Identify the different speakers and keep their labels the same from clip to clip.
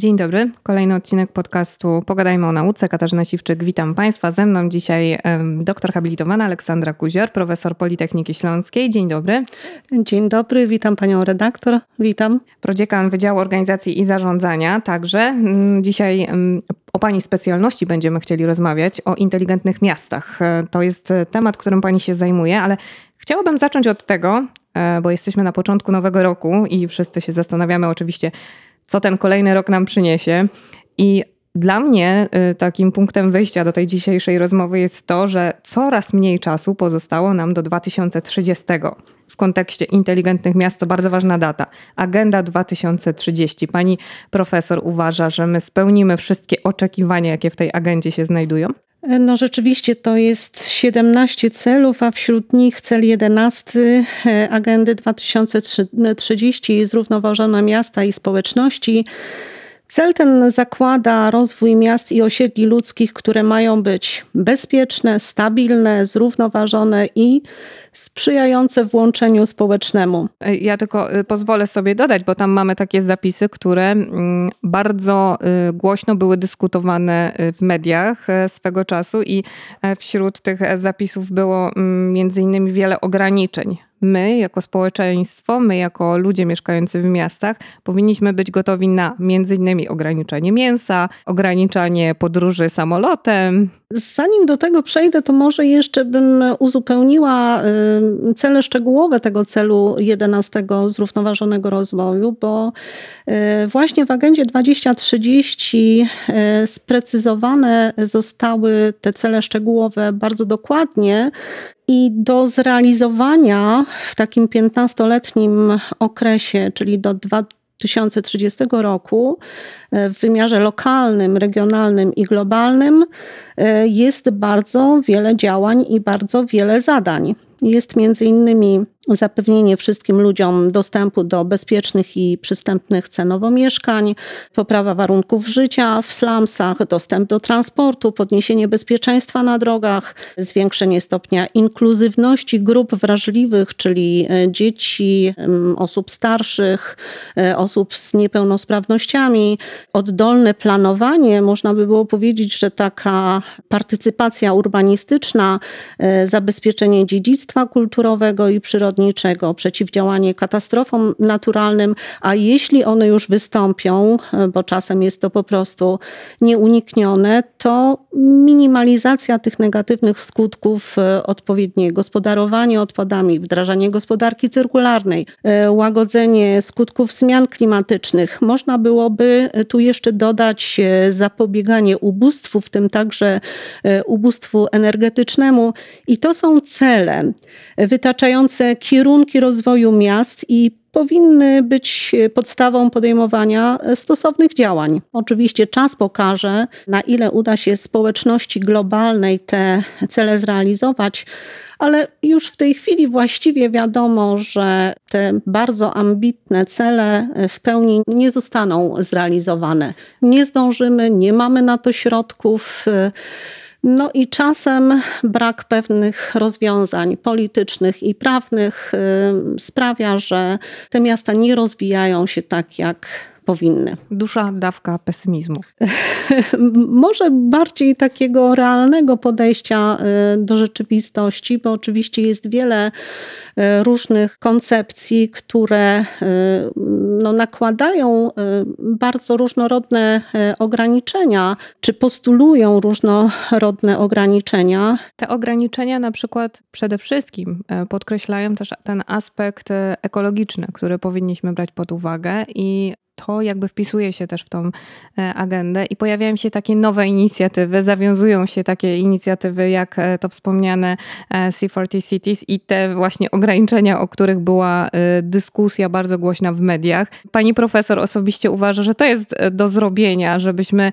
Speaker 1: Dzień dobry, kolejny odcinek podcastu Pogadajmy o nauce. Katarzyna Siwczyk, witam Państwa. Ze mną dzisiaj doktor habilitowana Aleksandra Kuzior, profesor Politechniki Śląskiej. Dzień dobry.
Speaker 2: Dzień dobry, witam Panią redaktor, witam.
Speaker 1: Prodziekan Wydziału Organizacji i Zarządzania także. Mm, dzisiaj o Pani specjalności będziemy chcieli rozmawiać, o inteligentnych miastach. E, to jest temat, którym Pani się zajmuje, ale chciałabym zacząć od tego, e, bo jesteśmy na początku nowego roku i wszyscy się zastanawiamy oczywiście, co ten kolejny rok nam przyniesie. I dla mnie y, takim punktem wyjścia do tej dzisiejszej rozmowy jest to, że coraz mniej czasu pozostało nam do 2030. W kontekście inteligentnych miast to bardzo ważna data. Agenda 2030. Pani profesor uważa, że my spełnimy wszystkie oczekiwania, jakie w tej agendzie się znajdują?
Speaker 2: No rzeczywiście to jest 17 celów, a wśród nich cel 11 e, agendy 2030 zrównoważone miasta i społeczności. Cel ten zakłada rozwój miast i osiedli ludzkich, które mają być bezpieczne, stabilne, zrównoważone i sprzyjające włączeniu społecznemu.
Speaker 1: Ja tylko y, pozwolę sobie dodać, bo tam mamy takie zapisy, które mm, bardzo y, głośno były dyskutowane w mediach swego czasu i e, wśród tych zapisów było mm, między innymi wiele ograniczeń my, jako społeczeństwo, my, jako ludzie mieszkający w miastach, powinniśmy być gotowi na między innymi ograniczanie mięsa, ograniczanie podróży samolotem.
Speaker 2: Zanim do tego przejdę, to może jeszcze bym uzupełniła cele szczegółowe tego celu 11 zrównoważonego rozwoju, bo y, właśnie w agendzie 2030 y, sprecyzowane zostały te cele szczegółowe bardzo dokładnie i do zrealizowania w takim 15-letnim okresie, czyli do 2030 roku, w wymiarze lokalnym, regionalnym i globalnym, e, jest bardzo wiele działań i bardzo wiele zadań. Jest między innymi zapewnienie wszystkim ludziom dostępu do bezpiecznych i przystępnych cenowo mieszkań, poprawa warunków życia w slumsach, dostęp do transportu, podniesienie bezpieczeństwa na drogach, zwiększenie stopnia inkluzywności grup wrażliwych, czyli e, dzieci, osób starszych, e, osób z niepełnosprawnościami, oddolne planowanie, można by było powiedzieć, że taka partycypacja urbanistyczna, e, zabezpieczenie dziedzictwa kulturowego i przyrodniczego, przyrodniczego, przeciwdziałanie katastrofom naturalnym, a jeśli one już wystąpią, bo czasem jest to po prostu nieuniknione, to minimalizacja tych negatywnych skutków, e, odpowiednie gospodarowanie odpadami, wdrażanie gospodarki cyrkularnej, e, łagodzenie skutków zmian klimatycznych. Można byłoby tu jeszcze dodać e, zapobieganie ubóstwu, w tym także ubóstwu energetycznemu. I to są cele wytaczające kierunki rozwoju miast i powinny być podstawą podejmowania stosownych działań. Oczywiście czas pokaże, na ile uda się społeczności globalnej te cele zrealizować, ale już w tej chwili właściwie wiadomo, że te bardzo ambitne cele w pełni nie zostaną zrealizowane. Nie zdążymy, nie mamy na to środków. No i czasem brak pewnych rozwiązań politycznych i prawnych y, sprawia, że te miasta nie rozwijają się tak, jak powinny.
Speaker 1: Duża dawka pesymizmu.
Speaker 2: Może bardziej takiego realnego podejścia y, do rzeczywistości, bo oczywiście jest wiele y, różnych koncepcji, które y, no, nakładają bardzo różnorodne ograniczenia, czy postulują różnorodne ograniczenia.
Speaker 1: Te ograniczenia na przykład przede wszystkim podkreślają też ten aspekt ekologiczny, który powinniśmy brać pod uwagę i to jakby wpisuje się też w tą e, agendę i pojawiają się takie nowe inicjatywy, zawiązują się takie inicjatywy jak e, to wspomniane e, C40 Cities i te właśnie ograniczenia, o których była dyskusja bardzo głośna w mediach. Pani profesor osobiście uważa, że to jest do zrobienia, żebyśmy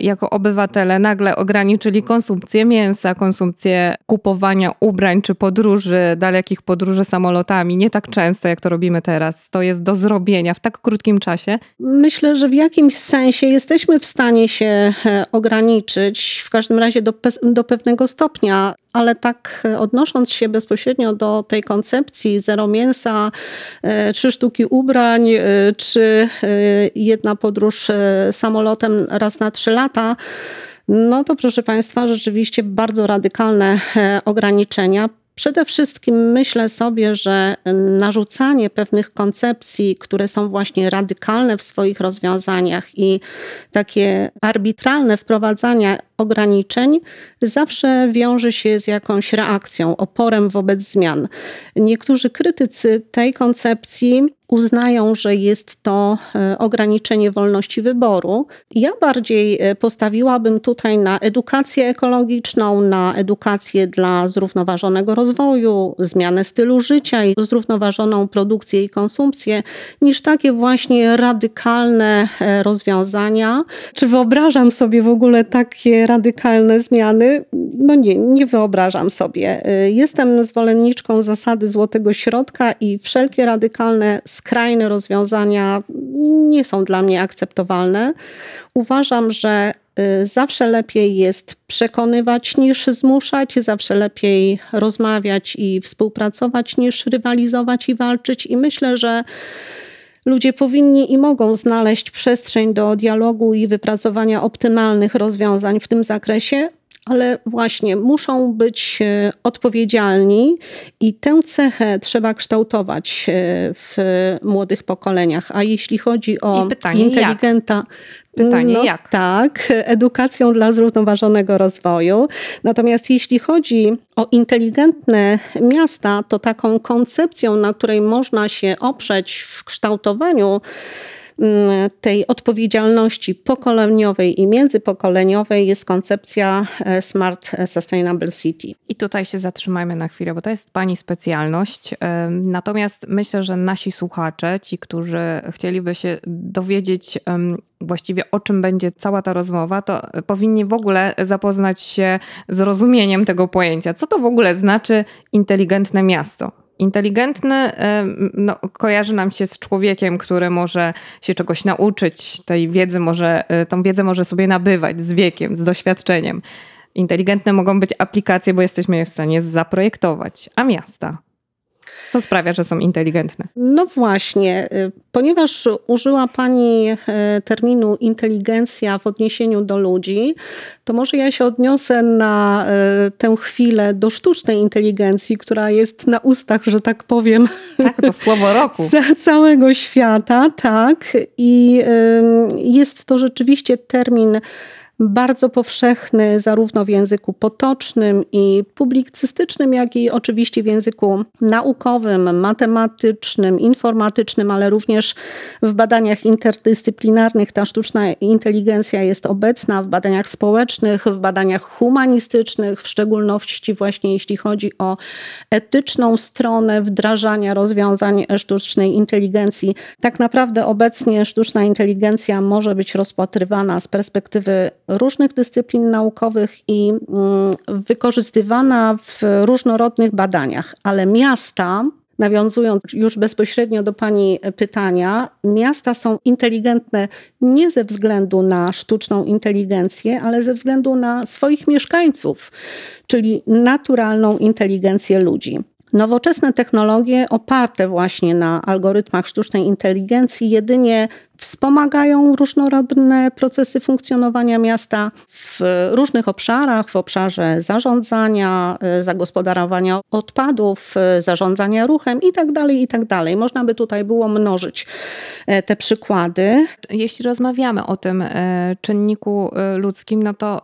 Speaker 1: jako obywatele nagle ograniczyli konsumpcję mięsa, konsumpcję kupowania ubrań czy podróży, dalekich podróży samolotami, nie tak często jak to robimy teraz. To jest do zrobienia w tak krótkim czasie
Speaker 2: Myślę, że w jakimś sensie jesteśmy w stanie się e, ograniczyć, w każdym razie do, do pewnego stopnia, ale tak e, odnosząc się bezpośrednio do tej koncepcji zero mięsa, e, trzy sztuki ubrań, czy jedna podróż samolotem raz na trzy lata, no to proszę Państwa, rzeczywiście bardzo radykalne ograniczenia. Przede wszystkim myślę sobie, że narzucanie pewnych koncepcji, które są właśnie radykalne w swoich rozwiązaniach i takie arbitralne wprowadzania ograniczeń zawsze wiąże się z jakąś reakcją, oporem wobec zmian. Niektórzy krytycy tej koncepcji uznają, że jest to e, ograniczenie wolności wyboru. Ja bardziej e, postawiłabym tutaj na edukację ekologiczną, na edukację dla zrównoważonego rozwoju, zmianę stylu życia i zrównoważoną produkcję i konsumpcję, niż takie właśnie radykalne e, rozwiązania. Czy wyobrażam sobie w ogóle takie radykalne zmiany? No nie, nie wyobrażam sobie. Jestem zwolenniczką zasady złotego środka i wszelkie radykalne skrajne rozwiązania nie są dla mnie akceptowalne. Uważam, że y, zawsze lepiej jest przekonywać niż zmuszać, zawsze lepiej rozmawiać i współpracować niż rywalizować i walczyć. I myślę, że ludzie powinni i mogą znaleźć przestrzeń do dialogu i wypracowania optymalnych rozwiązań w tym zakresie, ale właśnie muszą być e, odpowiedzialni i tę cechę trzeba kształtować e, w młodych pokoleniach. A jeśli chodzi o
Speaker 1: pytanie,
Speaker 2: inteligenta. Jak?
Speaker 1: Pytanie no, jak?
Speaker 2: Tak, edukacją dla zrównoważonego rozwoju. Natomiast jeśli chodzi o inteligentne miasta, to taką koncepcją, na której można się oprzeć w kształtowaniu tej odpowiedzialności pokoleniowej i międzypokoleniowej jest koncepcja e, Smart Sustainable City.
Speaker 1: I tutaj się zatrzymajmy na chwilę, bo to jest Pani specjalność. Natomiast myślę, że nasi słuchacze, ci, którzy chcieliby się dowiedzieć właściwie o czym będzie cała ta rozmowa, to powinni w ogóle zapoznać się z rozumieniem tego pojęcia. Co to w ogóle znaczy inteligentne miasto? Inteligentny no, kojarzy nam się z człowiekiem, który może się czegoś nauczyć, tej wiedzy może, e, tą wiedzę może sobie nabywać z wiekiem, z doświadczeniem. Inteligentne mogą być aplikacje, bo jesteśmy je w stanie zaprojektować, a miasta co sprawia, że są inteligentne?
Speaker 2: No właśnie, y, ponieważ użyła Pani y, terminu inteligencja w odniesieniu do ludzi, to może ja się odniosę na y, tę chwilę do sztucznej inteligencji, która jest na ustach, że tak powiem.
Speaker 1: Tak, to słowo roku.
Speaker 2: całego świata, tak. I jest to rzeczywiście termin bardzo powszechny zarówno w języku potocznym i publicystycznym, jak i oczywiście w języku naukowym, matematycznym, informatycznym, ale również w badaniach interdyscyplinarnych ta sztuczna inteligencja jest obecna, w badaniach społecznych, w badaniach humanistycznych, w szczególności właśnie jeśli chodzi o etyczną stronę wdrażania rozwiązań sztucznej inteligencji. Tak naprawdę obecnie sztuczna inteligencja może być rozpatrywana z perspektywy różnych dyscyplin naukowych i mm, wykorzystywana w różnorodnych badaniach, ale miasta nawiązując już bezpośrednio do Pani pytania, miasta są inteligentne nie ze względu na sztuczną inteligencję, ale ze względu na swoich mieszkańców, czyli naturalną inteligencję ludzi. Nowoczesne technologie oparte właśnie na algorytmach sztucznej inteligencji jedynie wspomagają różnorodne procesy funkcjonowania miasta w różnych obszarach, w obszarze zarządzania, e, zagospodarowania odpadów, e, zarządzania ruchem itd., tak itd. Tak Można by tutaj było mnożyć e, te przykłady.
Speaker 1: Jeśli rozmawiamy o tym czynniku ludzkim, no to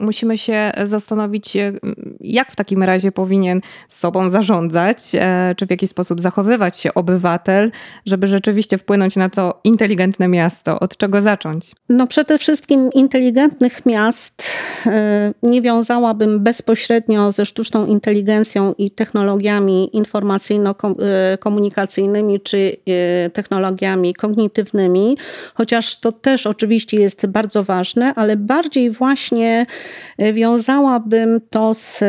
Speaker 1: musimy się zastanowić, e, jak w takim razie powinien sobą zarządzać, e, czy w jaki sposób zachowywać się obywatel, żeby rzeczywiście wpłynąć na to inteligentne miasto. Od czego zacząć?
Speaker 2: No przede wszystkim inteligentnych miast e, nie wiązałabym bezpośrednio ze sztuczną inteligencją i technologiami informacyjno-komunikacyjnymi czy technologiami kognitywnymi, chociaż to też oczywiście jest bardzo ważne, ale bardziej właśnie wiązałabym to z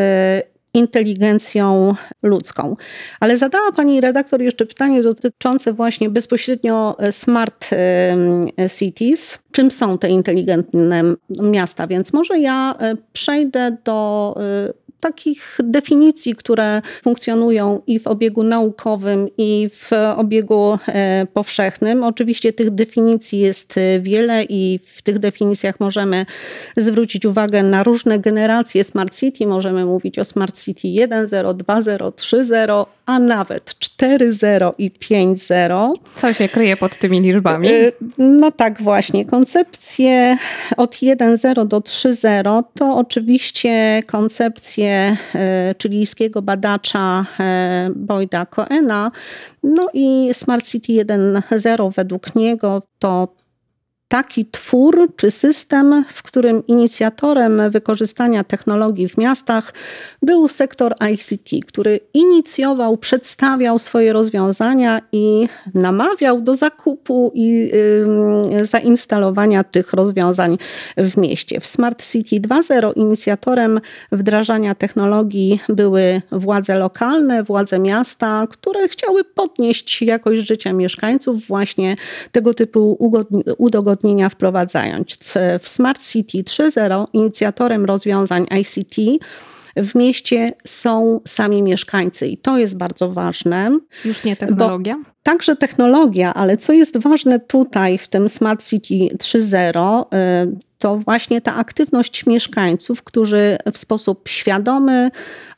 Speaker 2: inteligencją ludzką. Ale zadała pani redaktor jeszcze pytanie dotyczące właśnie bezpośrednio smart cities. Czym są te inteligentne miasta? Więc może ja przejdę do takich definicji, które funkcjonują i w obiegu naukowym, i w obiegu e, powszechnym. Oczywiście tych definicji jest e, wiele i w tych definicjach możemy zwrócić uwagę na różne generacje Smart City. Możemy mówić o Smart City 1.0, 2.0, 3.0, a nawet 4.0 i 5.0.
Speaker 1: Co się kryje pod tymi liczbami? E,
Speaker 2: no tak właśnie. Koncepcje od 1.0 do 3.0 to oczywiście koncepcje E, chilijskiego badacza e, Boyda Coena. No i Smart City 1.0 według niego to taki twór czy system, w którym inicjatorem wykorzystania technologii w miastach był sektor ICT, który inicjował, przedstawiał swoje rozwiązania i namawiał do zakupu i zainstalowania tych rozwiązań w mieście. W Smart City 2.0 inicjatorem wdrażania technologii były władze lokalne, władze miasta, które chciały podnieść jakość życia mieszkańców właśnie tego typu udogodnienia udogodnienia wprowadzając. W Smart City 3.0 inicjatorem rozwiązań ICT w mieście są sami mieszkańcy i to jest bardzo ważne.
Speaker 1: Już nie technologia?
Speaker 2: Także technologia, ale co jest ważne tutaj w tym Smart City 3.0, y, to właśnie ta aktywność mieszkańców, którzy w sposób świadomy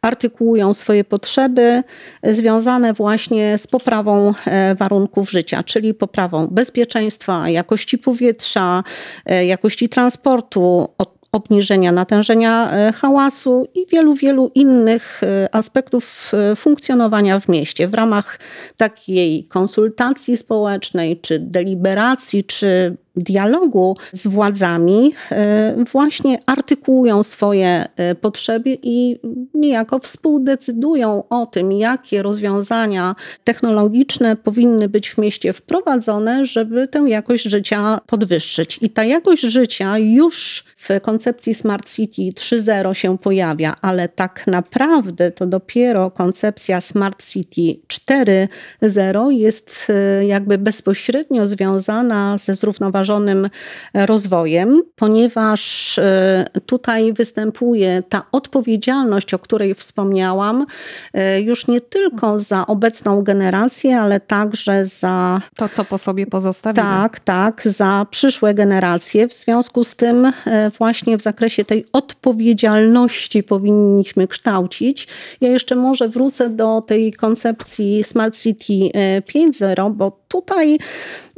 Speaker 2: artykułują swoje potrzeby związane właśnie z poprawą e, warunków życia, czyli poprawą bezpieczeństwa, jakości powietrza, e, jakości transportu, obniżenia natężenia e, hałasu i wielu, wielu innych aspektów funkcjonowania w mieście. W ramach takiej konsultacji społecznej, czy deliberacji, czy dialogu z władzami e, właśnie artykułują swoje e, potrzeby i niejako współdecydują o tym, jakie rozwiązania technologiczne powinny być w mieście wprowadzone, żeby tę jakość życia podwyższyć. I ta jakość życia już w koncepcji Smart City 3.0 się pojawia, ale tak naprawdę to dopiero koncepcja Smart City 4.0 jest e, jakby bezpośrednio związana ze zrównoważonym zrównoważonym rozwojem, ponieważ e, tutaj występuje ta odpowiedzialność, o której wspomniałam, e, już nie tylko za obecną generację, ale także za
Speaker 1: to, co po sobie pozostawimy.
Speaker 2: Tak, tak, za przyszłe generacje. W związku z tym e, właśnie w zakresie tej odpowiedzialności powinniśmy kształcić. Ja jeszcze może wrócę do tej koncepcji Smart City 5.0, bo tutaj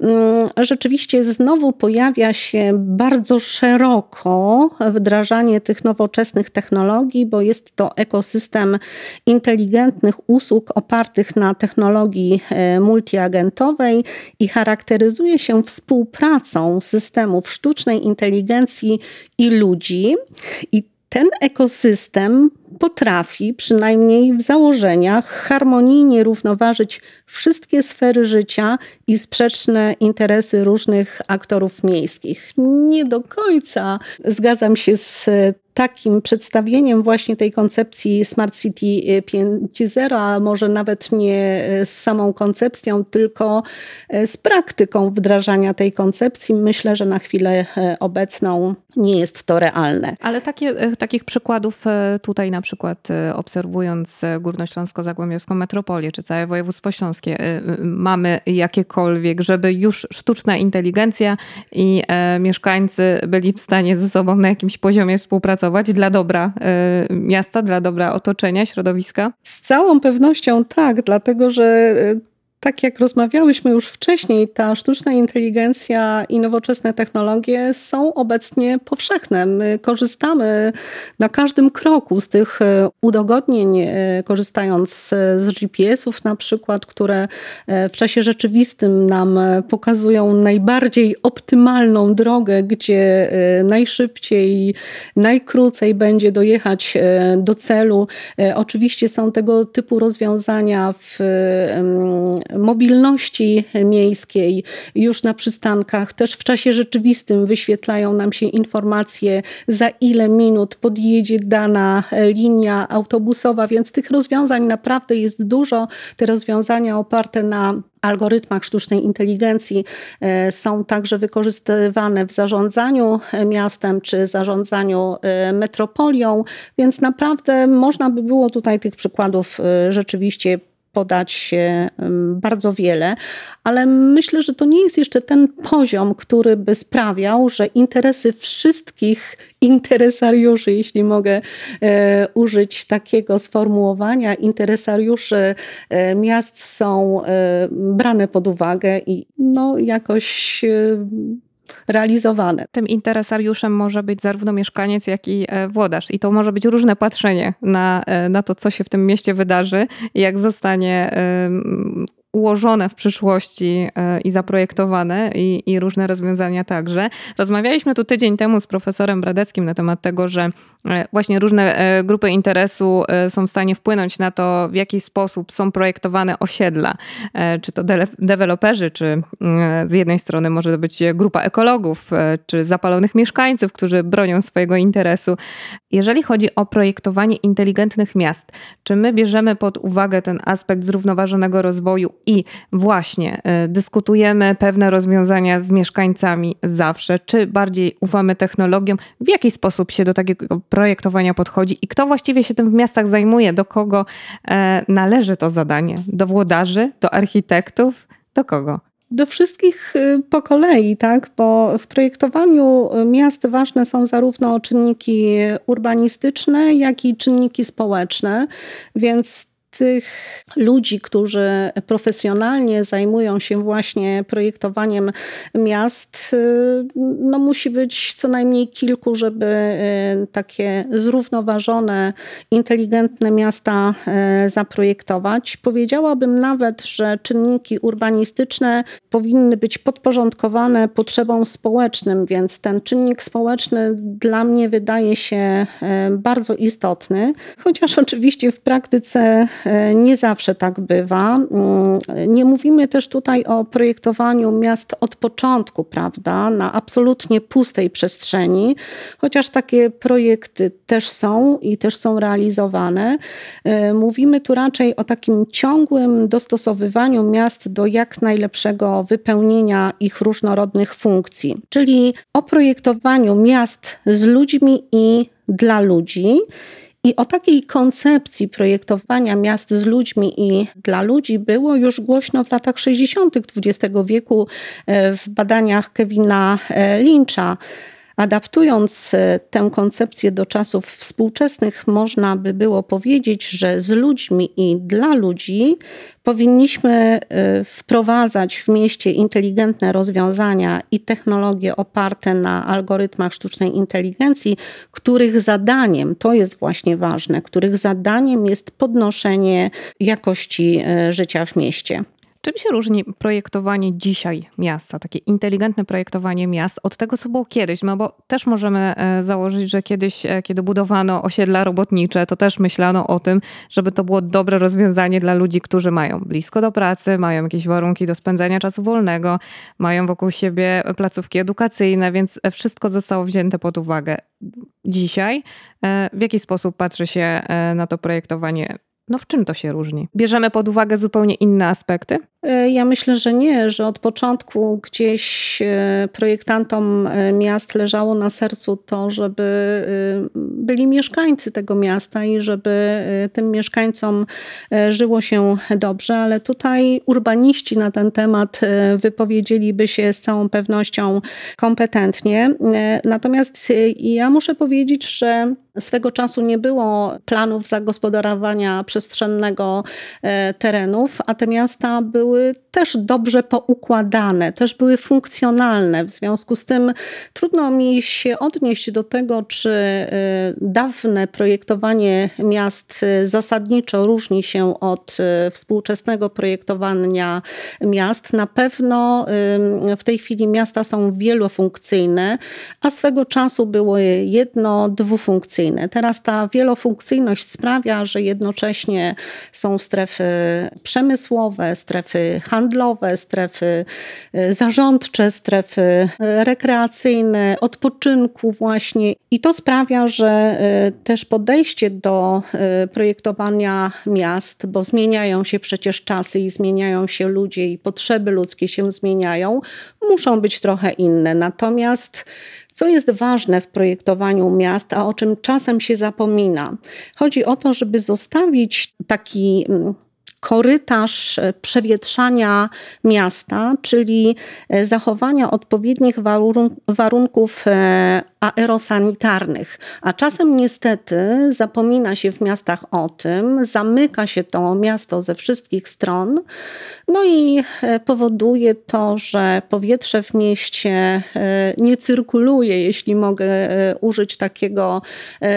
Speaker 2: mm, rzeczywiście znowu pojawia się bardzo szeroko wdrażanie tych nowoczesnych technologii, bo jest to ekosystem inteligentnych usług opartych na technologii e, multiagentowej i charakteryzuje się współpracą systemów sztucznej inteligencji i ludzi. I ten ekosystem potrafi, przynajmniej w założeniach, harmonijnie równoważyć wszystkie sfery życia i sprzeczne interesy różnych aktorów miejskich. Nie do końca zgadzam się z takim przedstawieniem właśnie tej koncepcji Smart City 5.0, a może nawet nie z samą koncepcją, tylko z praktyką wdrażania tej koncepcji, myślę, że na chwilę obecną nie jest to realne.
Speaker 1: Ale takie, takich przykładów tutaj na przykład y, obserwując y, Górnośląsko-Zagłębiowską metropolię, czy całe województwo śląskie, y, mamy jakiekolwiek, żeby już sztuczna inteligencja i e, mieszkańcy byli w stanie ze sobą na jakimś poziomie współpracować dla dobra miasta, dla dobra otoczenia, środowiska?
Speaker 2: Z całą pewnością tak, dlatego że tak jak rozmawiałyśmy już wcześniej, ta sztuczna inteligencja i nowoczesne technologie są obecnie powszechne. My korzystamy na każdym kroku z tych e, udogodnień, e, korzystając z GPS-ów na przykład, które e, w czasie rzeczywistym nam pokazują najbardziej optymalną drogę, gdzie najszybciej, najkrócej będzie dojechać do celu. Oczywiście są tego typu rozwiązania w mobilności miejskiej już na przystankach. Też w czasie rzeczywistym wyświetlają nam się informacje, za ile minut podjedzie dana linia autobusowa, więc tych rozwiązań naprawdę jest dużo. Te rozwiązania oparte na algorytmach sztucznej inteligencji e, są także wykorzystywane w zarządzaniu miastem czy zarządzaniu e, metropolią, więc naprawdę można by było tutaj tych przykładów e, rzeczywiście podać bardzo wiele, ale myślę, że to nie jest jeszcze ten poziom, który by sprawiał, że interesy wszystkich interesariuszy, jeśli mogę e, użyć takiego sformułowania, interesariuszy e, miast są e, brane pod uwagę i no jakoś realizowane.
Speaker 1: Tym interesariuszem może być zarówno mieszkaniec, jak i e, włodarz. I to może być różne patrzenie na, e, na to, co się w tym mieście wydarzy jak zostanie ułożone w przyszłości e, i zaprojektowane i, i, różne rozwiązania także. Rozmawialiśmy tu tydzień temu z profesorem Bradeckim na temat tego, że e, właśnie różne e, grupy interesu są w stanie wpłynąć na to, w jaki sposób są projektowane osiedla. Czy to de deweloperzy, czy z jednej strony może to być grupa ekologów, czy zapalonych mieszkańców, którzy bronią swojego interesu. Jeżeli chodzi o projektowanie inteligentnych miast, czy my bierzemy pod uwagę ten aspekt zrównoważonego rozwoju i właśnie y, dyskutujemy pewne rozwiązania z mieszkańcami zawsze, czy bardziej ufamy technologiom, w jaki sposób się do takiego projektowania podchodzi? I kto właściwie się tym w miastach zajmuje, do kogo e, należy to zadanie? Do włodarzy, do architektów, do kogo?
Speaker 2: do wszystkich y, po kolei, tak? bo w projektowaniu miast ważne są zarówno czynniki urbanistyczne, jak i czynniki społeczne, więc tych ludzi, którzy profesjonalnie zajmują się właśnie projektowaniem miast, y, no musi być co najmniej kilku, żeby y, takie zrównoważone, inteligentne miasta y, zaprojektować. Powiedziałabym nawet, że czynniki urbanistyczne powinny być podporządkowane potrzebom społecznym, więc ten czynnik społeczny dla mnie wydaje się bardzo istotny, chociaż oczywiście w praktyce nie zawsze tak bywa. Mm, nie mówimy też tutaj o projektowaniu miast od początku, prawda, na absolutnie pustej przestrzeni, chociaż takie projekty też są i też są realizowane. E, mówimy tu raczej o takim ciągłym dostosowywaniu miast do jak najlepszego wypełnienia ich różnorodnych funkcji, czyli o projektowaniu miast z ludźmi i dla ludzi. I o takiej koncepcji projektowania miast z ludźmi i dla ludzi było już głośno w latach 60. XX wieku e, w badaniach Kevina e, Lyncha. Adaptując e, tę koncepcję do czasów współczesnych, można by było powiedzieć, że z ludźmi i dla ludzi powinniśmy e, wprowadzać w mieście inteligentne rozwiązania i technologie oparte na algorytmach sztucznej inteligencji, których zadaniem, to jest właśnie ważne, których zadaniem jest podnoszenie jakości e, życia w mieście.
Speaker 1: Czym się różni projektowanie dzisiaj miasta, takie inteligentne projektowanie miast od tego, co było kiedyś? No bo też możemy e, założyć, że kiedyś, e, kiedy budowano osiedla robotnicze, to też myślano o tym, żeby to było dobre rozwiązanie dla ludzi, którzy mają blisko do pracy, mają jakieś warunki do spędzania czasu wolnego, mają wokół siebie placówki edukacyjne, więc wszystko zostało wzięte pod uwagę. Dzisiaj e, w jaki sposób patrzy się na to projektowanie no w czym to się różni? Bierzemy pod uwagę zupełnie inne aspekty?
Speaker 2: E, ja myślę, że nie, że od początku gdzieś e, projektantom e, miast leżało na sercu to, żeby byli mieszkańcy tego miasta i żeby tym mieszkańcom żyło się dobrze, ale tutaj urbaniści na ten temat wypowiedzieliby się z całą pewnością kompetentnie. Natomiast ja muszę powiedzieć, że swego czasu nie było planów zagospodarowania przestrzennego terenów, a te miasta były też dobrze poukładane, też były funkcjonalne. W związku z tym trudno mi się odnieść do tego, czy dawne projektowanie miast zasadniczo różni się od współczesnego projektowania miast. Na pewno w tej chwili miasta są wielofunkcyjne, a swego czasu były jedno, dwufunkcyjne. Teraz ta wielofunkcyjność sprawia, że jednocześnie są strefy przemysłowe, strefy handlowe, strefy e, zarządcze, strefy e, rekreacyjne, odpoczynku właśnie. I to sprawia, że e, też podejście do projektowania miast, bo zmieniają się przecież czasy i zmieniają się ludzie i potrzeby ludzkie się zmieniają, muszą być trochę inne. Natomiast co jest ważne w projektowaniu miast, a o czym czasem się zapomina? Chodzi o to, żeby zostawić taki mm, korytarz e, przewietrzania miasta, czyli e, zachowania odpowiednich warunków e, aerosanitarnych. A czasem niestety zapomina się w miastach o tym, zamyka się to miasto ze wszystkich stron, no i powoduje to, że powietrze w mieście nie cyrkuluje, jeśli mogę użyć takiego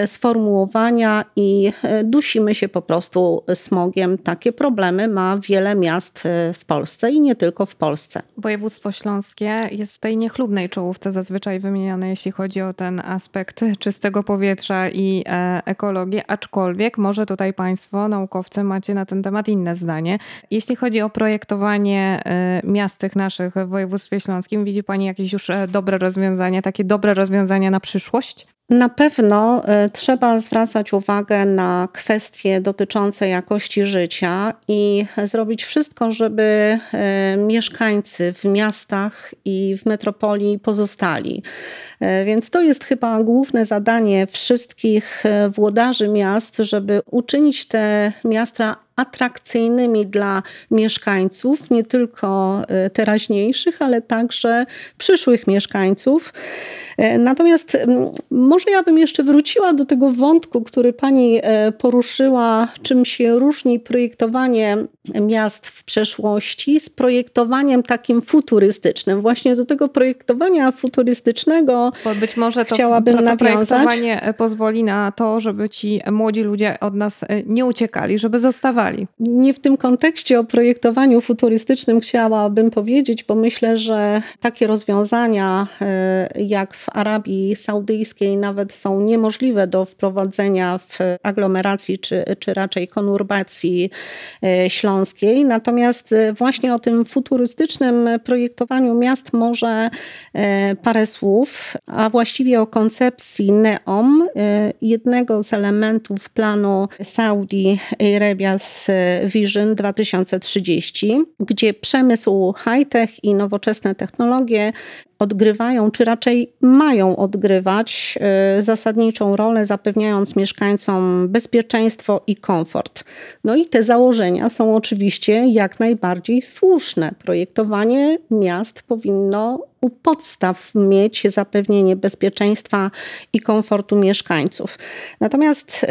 Speaker 2: sformułowania, i dusimy się po prostu smogiem. Takie problemy ma wiele miast w Polsce i nie tylko w Polsce.
Speaker 1: Województwo śląskie jest w tej niechlubnej czołówce zazwyczaj wymieniane, jeśli chodzi o ten aspekt czystego powietrza i e, ekologii, aczkolwiek może tutaj Państwo, naukowcy, macie na ten temat inne zdanie. Jeśli chodzi o projektowanie e, miast tych naszych w województwie śląskim, widzi Pani jakieś już e, dobre rozwiązania, takie dobre rozwiązania na przyszłość?
Speaker 2: Na pewno trzeba zwracać uwagę na kwestie dotyczące jakości życia i zrobić wszystko, żeby mieszkańcy w miastach i w metropolii pozostali. E, więc to jest chyba główne zadanie wszystkich włodarzy miast, żeby uczynić te miasta atrakcyjnymi dla mieszkańców, nie tylko teraźniejszych, ale także przyszłych mieszkańców. E, natomiast może ja bym jeszcze wróciła do tego wątku, który pani e, poruszyła, czym się różni projektowanie miast w przeszłości z projektowaniem takim futurystycznym. Właśnie do tego projektowania futurystycznego Bo być może to, chciałabym to nawiązać.
Speaker 1: e, pozwoli na to, żeby ci młodzi ludzie od nas nie uciekali, żeby zostawali.
Speaker 2: Nie w tym kontekście o projektowaniu futurystycznym chciałabym powiedzieć, bo myślę, że takie rozwiązania jak w Arabii Saudyjskiej nawet są niemożliwe do wprowadzenia w aglomeracji czy, czy raczej konurbacji e, śląskiej. Natomiast e, właśnie o tym futurystycznym projektowaniu miast może e, parę słów, a właściwie o koncepcji NEOM, jednego z elementów planu Saudi Arabia's Vision 2030, gdzie przemysł high-tech i nowoczesne technologie odgrywają, czy raczej mają odgrywać e, zasadniczą rolę, zapewniając mieszkańcom bezpieczeństwo i komfort. No i te założenia są oczywiście jak najbardziej słuszne. Projektowanie miast powinno u podstaw mieć zapewnienie bezpieczeństwa i komfortu mieszkańców. Natomiast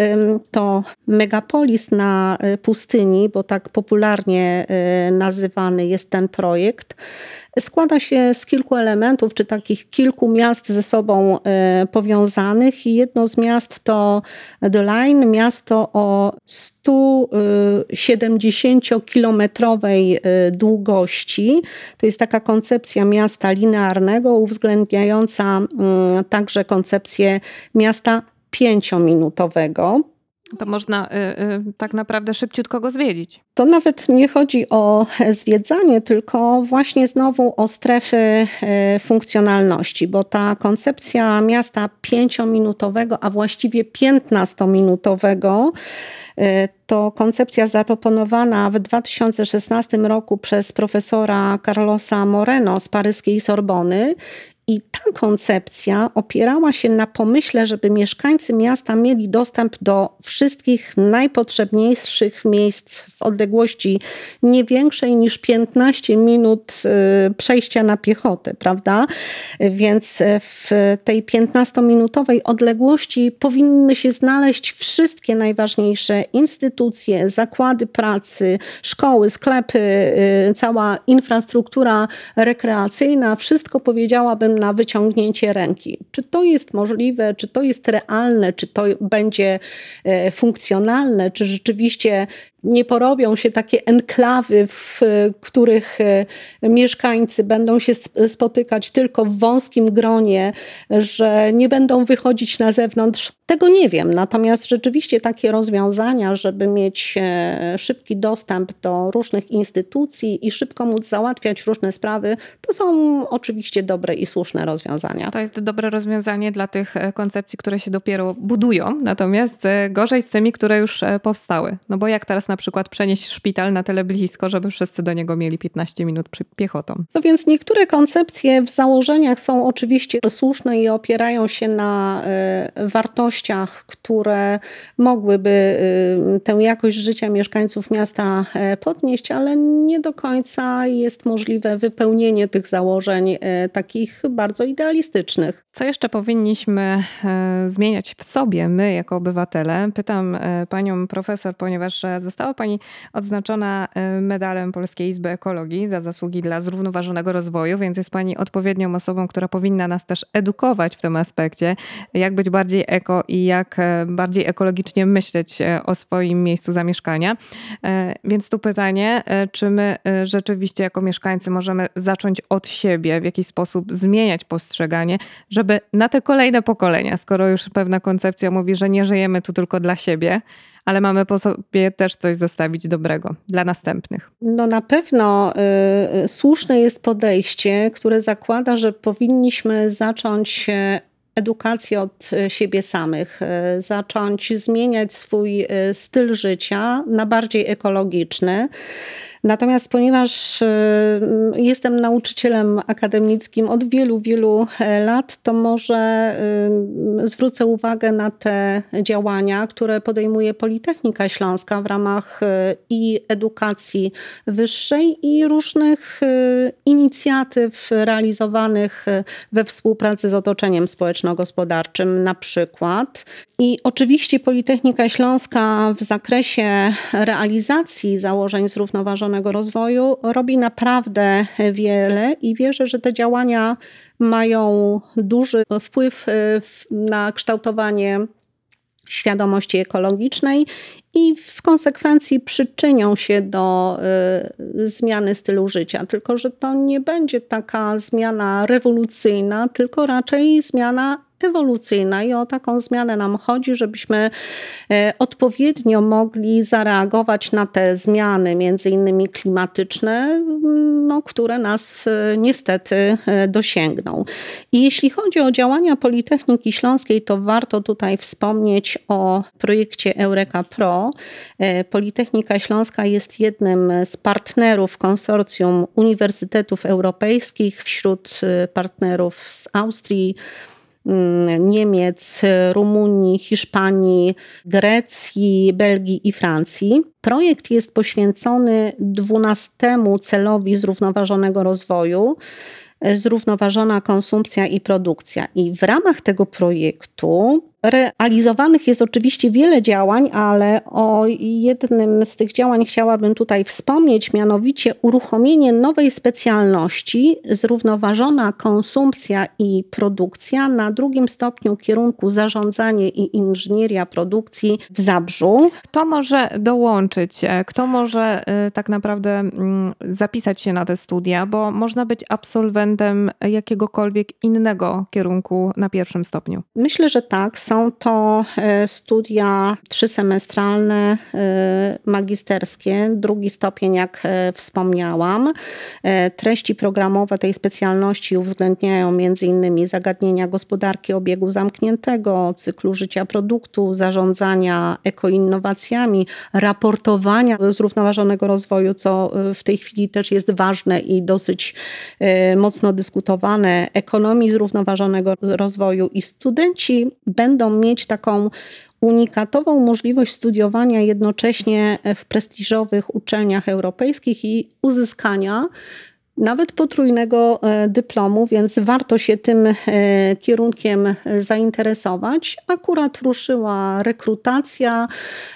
Speaker 2: to megapolis na e, pustyni, bo tak popularnie e, nazywany jest ten projekt, składa się z kilku elementów, czy takich kilku miast ze sobą e, powiązanych. I jedno z miast to The Line, miasto o 170-kilometrowej e, długości. To jest taka koncepcja miasta linearnego, uwzględniająca mm, także koncepcję miasta pięciominutowego.
Speaker 1: To można y, y, tak naprawdę szybciutko go zwiedzić.
Speaker 2: To nawet nie chodzi o zwiedzanie, tylko właśnie znowu o strefy y, funkcjonalności, bo ta koncepcja miasta pięciominutowego, a właściwie piętnastominutowego, y, to koncepcja zaproponowana w 2016 roku przez profesora Carlosa Moreno z paryskiej Sorbony I ta koncepcja opierała się na pomyśle, żeby mieszkańcy miasta mieli dostęp do wszystkich najpotrzebniejszych miejsc w odległości nie większej niż 15 minut y, przejścia na piechotę, prawda? Więc w tej 15-minutowej odległości powinny się znaleźć wszystkie najważniejsze instytucje, zakłady pracy, szkoły, sklepy, y, cała infrastruktura rekreacyjna, wszystko powiedziałabym na wyciągnięcie ręki. Czy to jest możliwe, czy to jest realne, czy to będzie e, funkcjonalne, czy rzeczywiście nie porobią się takie enklawy, w których e, mieszkańcy będą się spotykać tylko w wąskim gronie, że nie będą wychodzić na zewnątrz. Tego nie wiem. Natomiast rzeczywiście takie rozwiązania, żeby mieć e, szybki dostęp do różnych instytucji i szybko móc załatwiać różne sprawy, to są oczywiście dobre i słuszne rozwiązania.
Speaker 1: To jest dobre rozwiązanie dla tych e, koncepcji, które się dopiero budują, natomiast gorzej z tymi, które już powstały. No bo jak teraz na przykład przenieść szpital na tyle blisko, żeby wszyscy do niego mieli 15 minut piechotą.
Speaker 2: No więc niektóre koncepcje w założeniach są oczywiście słuszne i opierają się na y, wartościach, które mogłyby y, tę jakość życia mieszkańców miasta y, podnieść, ale nie do końca jest możliwe wypełnienie tych założeń takich bardzo idealistycznych.
Speaker 1: Co jeszcze powinniśmy zmieniać w sobie, my jako obywatele? Pytam panią profesor, ponieważ została Została Pani odznaczona e, medalem Polskiej Izby Ekologii za zasługi dla zrównoważonego rozwoju, więc jest Pani odpowiednią osobą, która powinna nas też edukować w tym aspekcie, jak być bardziej eko i jak e, bardziej ekologicznie myśleć e, o swoim miejscu zamieszkania. Więc tu pytanie, czy my rzeczywiście jako mieszkańcy możemy zacząć od siebie, w jakiś sposób zmieniać postrzeganie, żeby na te kolejne pokolenia, skoro już pewna koncepcja mówi, że nie żyjemy tu tylko dla siebie, ale mamy po sobie też coś zostawić dobrego dla następnych.
Speaker 2: No na pewno y, słuszne jest podejście, które zakłada, że powinniśmy zacząć edukację od y, siebie samych, y, zacząć zmieniać swój y, styl życia na bardziej ekologiczny. Natomiast ponieważ y, jestem nauczycielem akademickim od wielu, wielu e, lat, to może y, zwrócę uwagę na te działania, które podejmuje Politechnika Śląska w ramach y, i edukacji wyższej i różnych inicjatyw realizowanych we współpracy z otoczeniem społeczno-gospodarczym na przykład. I oczywiście Politechnika Śląska w zakresie realizacji założeń zrównoważonego rozwoju robi naprawdę wiele i wierzę, że te działania mają duży wpływ e, na kształtowanie świadomości ekologicznej i w konsekwencji przyczynią się do y, zmiany stylu życia. Tylko, że to nie będzie taka zmiana rewolucyjna, tylko raczej zmiana ewolucyjna i o taką zmianę nam chodzi, żebyśmy e, odpowiednio mogli zareagować na te zmiany, między innymi klimatyczne, no, które nas e, niestety e, dosięgną. I jeśli chodzi o działania Politechniki Śląskiej, to warto tutaj wspomnieć o projekcie Eureka Pro. Politechnika Śląska jest jednym z partnerów konsorcjum uniwersytetów europejskich wśród partnerów z Austrii, Mm, Niemiec, Rumunii, Hiszpanii, Grecji, Belgii i Francji. Projekt jest poświęcony dwunastemu celowi zrównoważonego rozwoju zrównoważona konsumpcja i produkcja. I w ramach tego projektu realizowanych jest oczywiście wiele działań, ale o jednym z tych działań chciałabym tutaj wspomnieć, mianowicie uruchomienie nowej specjalności zrównoważona konsumpcja i produkcja na drugim stopniu kierunku zarządzanie i inżynieria produkcji w Zabrzu.
Speaker 1: Kto może dołączyć? Kto może y, tak naprawdę mm, zapisać się na te studia, bo można być absolwentem jakiegokolwiek innego kierunku na pierwszym stopniu?
Speaker 2: Myślę, że tak Są to studia trzysemestralne, magisterskie, drugi stopień, jak wspomniałam. Treści programowe tej specjalności uwzględniają m.in. zagadnienia gospodarki obiegu zamkniętego, cyklu życia produktu, zarządzania ekoinnowacjami, raportowania zrównoważonego rozwoju, co w tej chwili też jest ważne i dosyć mocno dyskutowane, ekonomii zrównoważonego rozwoju i studenci będą mieć taką unikatową możliwość studiowania jednocześnie w prestiżowych uczelniach europejskich i uzyskania nawet potrójnego e, dyplomu, więc warto się tym e, kierunkiem zainteresować. Akurat ruszyła rekrutacja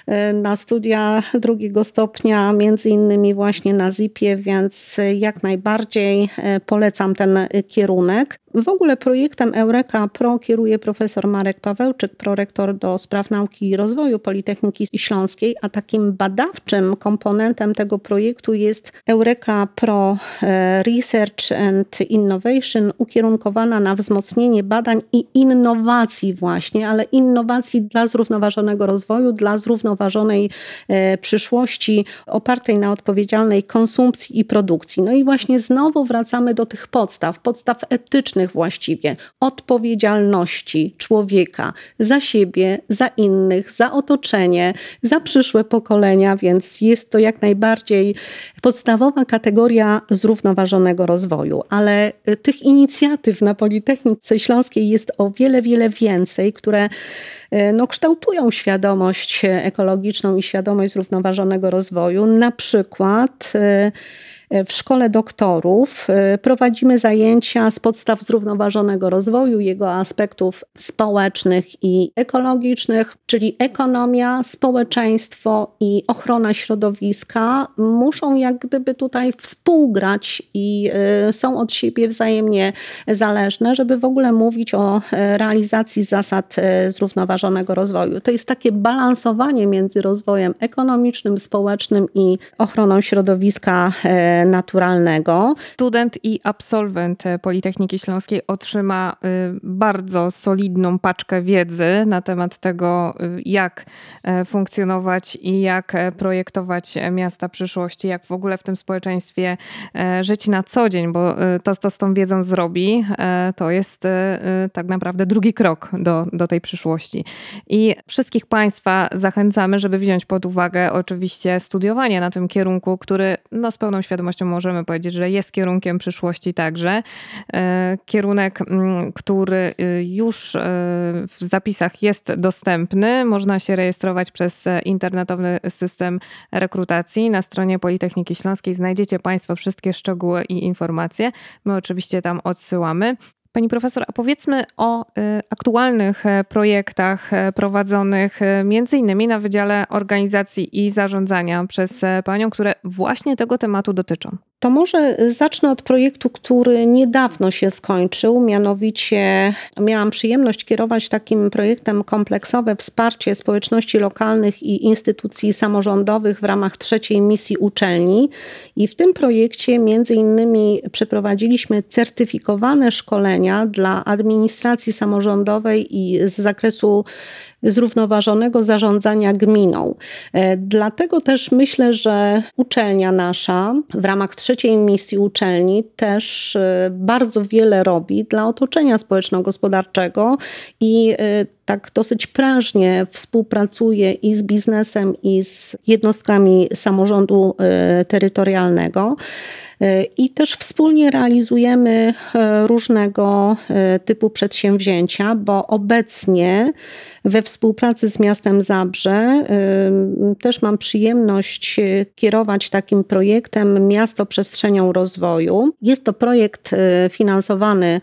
Speaker 2: e, na studia drugiego stopnia, między innymi właśnie na ZIP-ie, więc jak najbardziej polecam ten kierunek. W ogóle projektem Eureka Pro kieruje profesor Marek Pawełczyk, prorektor do spraw nauki i rozwoju Politechniki Śląskiej, a takim badawczym komponentem tego projektu jest Eureka Pro e, Research and Innovation, ukierunkowana na wzmocnienie badań i innowacji właśnie, ale innowacji dla zrównoważonego rozwoju, dla zrównoważonej e, przyszłości opartej na odpowiedzialnej konsumpcji i produkcji. No i właśnie znowu wracamy do tych podstaw, podstaw etycznych, właściwie odpowiedzialności człowieka za siebie, za innych, za otoczenie, za przyszłe pokolenia, więc jest to jak najbardziej podstawowa kategoria zrównoważonego rozwoju. Ale y, tych inicjatyw na Politechnice Śląskiej jest o wiele, wiele więcej, które y, no, kształtują świadomość ekologiczną i świadomość zrównoważonego rozwoju. Na przykład y, w szkole doktorów y, prowadzimy zajęcia z podstaw zrównoważonego rozwoju, jego aspektów społecznych i ekologicznych, czyli ekonomia, społeczeństwo i ochrona środowiska muszą jak gdyby tutaj współgrać i y, są od siebie wzajemnie zależne, żeby w ogóle mówić o realizacji zasad zrównoważonego rozwoju. To jest takie balansowanie między rozwojem ekonomicznym, społecznym i ochroną środowiska naturalnego.
Speaker 1: Student i absolwent Politechniki Śląskiej otrzyma y, bardzo solidną paczkę wiedzy na temat tego, y, jak e, funkcjonować i jak e, projektować miasta przyszłości, jak w ogóle w tym społeczeństwie e, żyć na co dzień, bo to, co z tą wiedzą zrobi, to jest tak naprawdę drugi krok do, do tej przyszłości. I wszystkich Państwa zachęcamy, żeby wziąć pod uwagę oczywiście studiowanie na tym kierunku, który no, z pełną świadomością możemy powiedzieć, że jest kierunkiem przyszłości także. E, kierunek, mm, który y, już e, w zapisach jest dostępny. Można się rejestrować przez internetowy system rekrutacji. Na stronie Politechniki Śląskiej znajdziecie Państwo wszystkie szczegóły i informacje. My oczywiście tam odsyłamy. Pani profesor, a powiedzmy o y, aktualnych e, projektach e, prowadzonych e, między innymi na Wydziale Organizacji i Zarządzania przez Panią, które właśnie tego tematu dotyczą.
Speaker 2: To może zacznę od projektu, który niedawno się skończył. Mianowicie miałam przyjemność kierować takim projektem kompleksowe wsparcie społeczności lokalnych i instytucji samorządowych w ramach trzeciej misji uczelni. I w tym projekcie między innymi przeprowadziliśmy certyfikowane szkolenia dla administracji samorządowej i z zakresu zrównoważonego zarządzania gminą. E, dlatego też myślę, że uczelnia nasza w ramach trzeciej misji uczelni też e, bardzo wiele robi dla otoczenia społeczno-gospodarczego i e, tak dosyć prężnie współpracuje i z biznesem, i z jednostkami samorządu terytorialnego. I też wspólnie realizujemy różnego typu przedsięwzięcia, bo obecnie we współpracy z miastem Zabrze też mam przyjemność e, kierować takim projektem Miasto Przestrzenią Rozwoju. Jest to projekt e, finansowany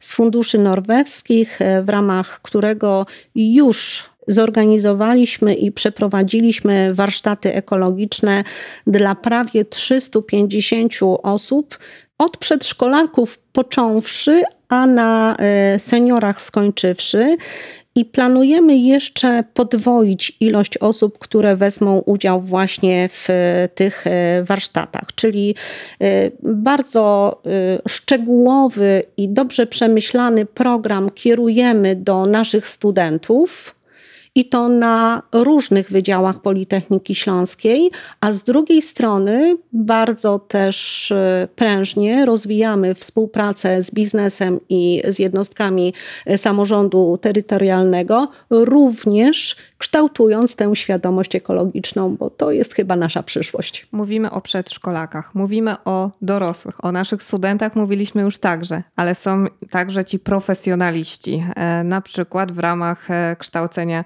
Speaker 2: z funduszy norweskich, e, w ramach którego już zorganizowaliśmy i przeprowadziliśmy warsztaty ekologiczne dla prawie 350 osób, od przedszkolarków począwszy, a na seniorach skończywszy. I planujemy jeszcze podwoić ilość osób, które wezmą udział właśnie w tych warsztatach, czyli bardzo szczegółowy i dobrze przemyślany program kierujemy do naszych studentów i to na różnych wydziałach Politechniki Śląskiej, a z drugiej strony bardzo też e, prężnie rozwijamy współpracę z biznesem i z jednostkami e, samorządu terytorialnego, również kształtując tę świadomość ekologiczną, bo to jest chyba nasza przyszłość.
Speaker 1: Mówimy o przedszkolakach, mówimy o dorosłych, o naszych studentach mówiliśmy już także, ale są także ci profesjonaliści, e, na przykład w ramach kształcenia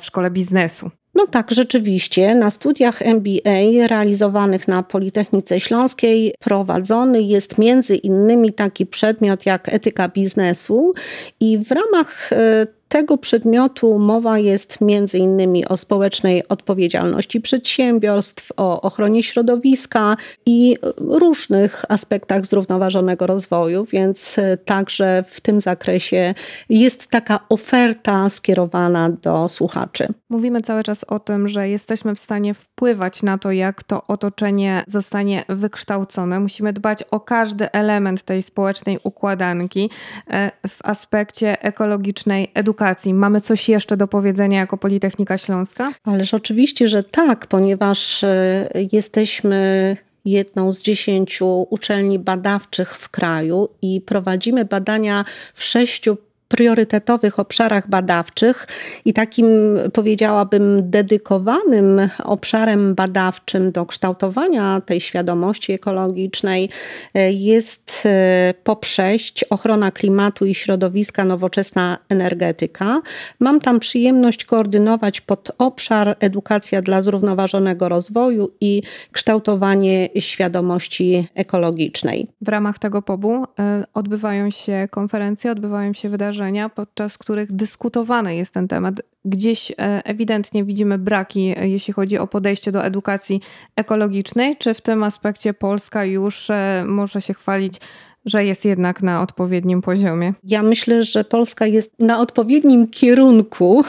Speaker 1: w szkole biznesu.
Speaker 2: No tak, rzeczywiście. Na studiach MBA realizowanych na Politechnice Śląskiej prowadzony jest między innymi taki przedmiot jak etyka biznesu i w ramach e, tego przedmiotu mowa jest między innymi o społecznej odpowiedzialności przedsiębiorstw, o ochronie środowiska i różnych aspektach zrównoważonego rozwoju, więc e, także w tym zakresie jest taka oferta skierowana do słuchaczy.
Speaker 1: Mówimy cały czas o tym, że jesteśmy w stanie wpływać na to, jak to otoczenie zostanie wykształcone. Musimy dbać o każdy element tej społecznej układanki e, w aspekcie ekologicznej edukacji edukacji. Mamy coś jeszcze do powiedzenia jako Politechnika Śląska?
Speaker 2: Ależ oczywiście, że tak, ponieważ e, jesteśmy jedną z dziesięciu uczelni badawczych w kraju i prowadzimy badania w sześciu priorytetowych obszarach badawczych i takim powiedziałabym dedykowanym obszarem badawczym do kształtowania tej świadomości ekologicznej e, jest e, poprześć ochrona klimatu i środowiska, nowoczesna energetyka. Mam tam przyjemność koordynować pod obszar edukacja dla zrównoważonego rozwoju i kształtowanie świadomości ekologicznej.
Speaker 1: W ramach tego POBU e, odbywają się konferencje, odbywają się wydarzenia wydarzenia, podczas których dyskutowany jest ten temat. Gdzieś e, ewidentnie widzimy braki, e, jeśli chodzi o podejście do edukacji ekologicznej. Czy w tym aspekcie Polska już e, może się chwalić że jest jednak na odpowiednim poziomie?
Speaker 2: Ja myślę, że Polska jest na odpowiednim kierunku,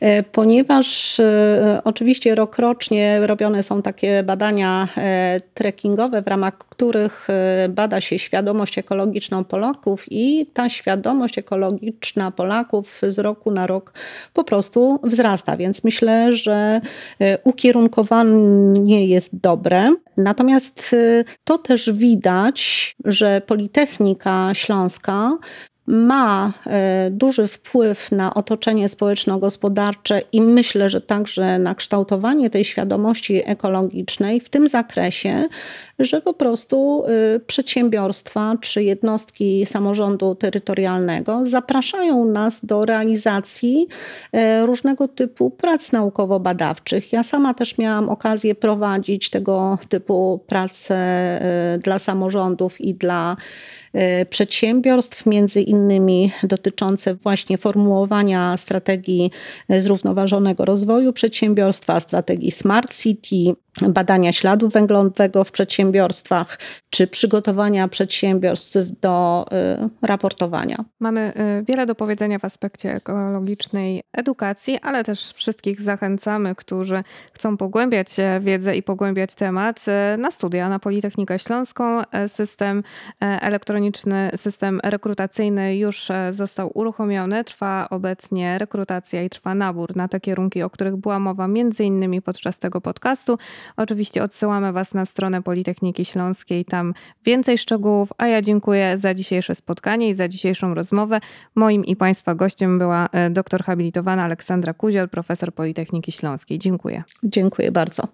Speaker 2: e, ponieważ e, oczywiście rokrocznie robione są takie badania e, trekkingowe, w ramach których bada się świadomość ekologiczną Polaków i ta świadomość ekologiczna Polaków z roku na rok po prostu wzrasta, więc myślę, że ukierunkowanie jest dobre. Natomiast to też widać, że Politechnika Śląska ma e, duży wpływ na otoczenie społeczno-gospodarcze i myślę, że także na kształtowanie tej świadomości ekologicznej w tym zakresie, że po prostu e, przedsiębiorstwa czy jednostki samorządu terytorialnego zapraszają nas do realizacji e, różnego typu prac naukowo-badawczych. Ja sama też miałam okazję prowadzić tego typu prace dla samorządów i dla E, przedsiębiorstw, między innymi dotyczące właśnie formułowania strategii zrównoważonego rozwoju przedsiębiorstwa, strategii Smart City, badania śladu węglowego w przedsiębiorstwach, czy przygotowania przedsiębiorstw do y, raportowania.
Speaker 1: Mamy y, wiele do powiedzenia w aspekcie ekologicznej edukacji, ale też wszystkich zachęcamy, którzy chcą pogłębiać wiedzę i pogłębiać temat y, na studia na Politechnikę Śląską. System elektroniczny, system rekrutacyjny już został uruchomiony. Trwa obecnie rekrutacja i trwa nabór na te kierunki, o których była mowa między innymi podczas tego podcastu. Oczywiście odsyłamy Was na stronę Politechniki Śląskiej, tam więcej szczegółów, a ja dziękuję za dzisiejsze spotkanie i za dzisiejszą rozmowę. Moim i Państwa gościem była e, doktor habilitowana Aleksandra Kuziel, profesor Politechniki Śląskiej. Dziękuję.
Speaker 2: Dziękuję bardzo.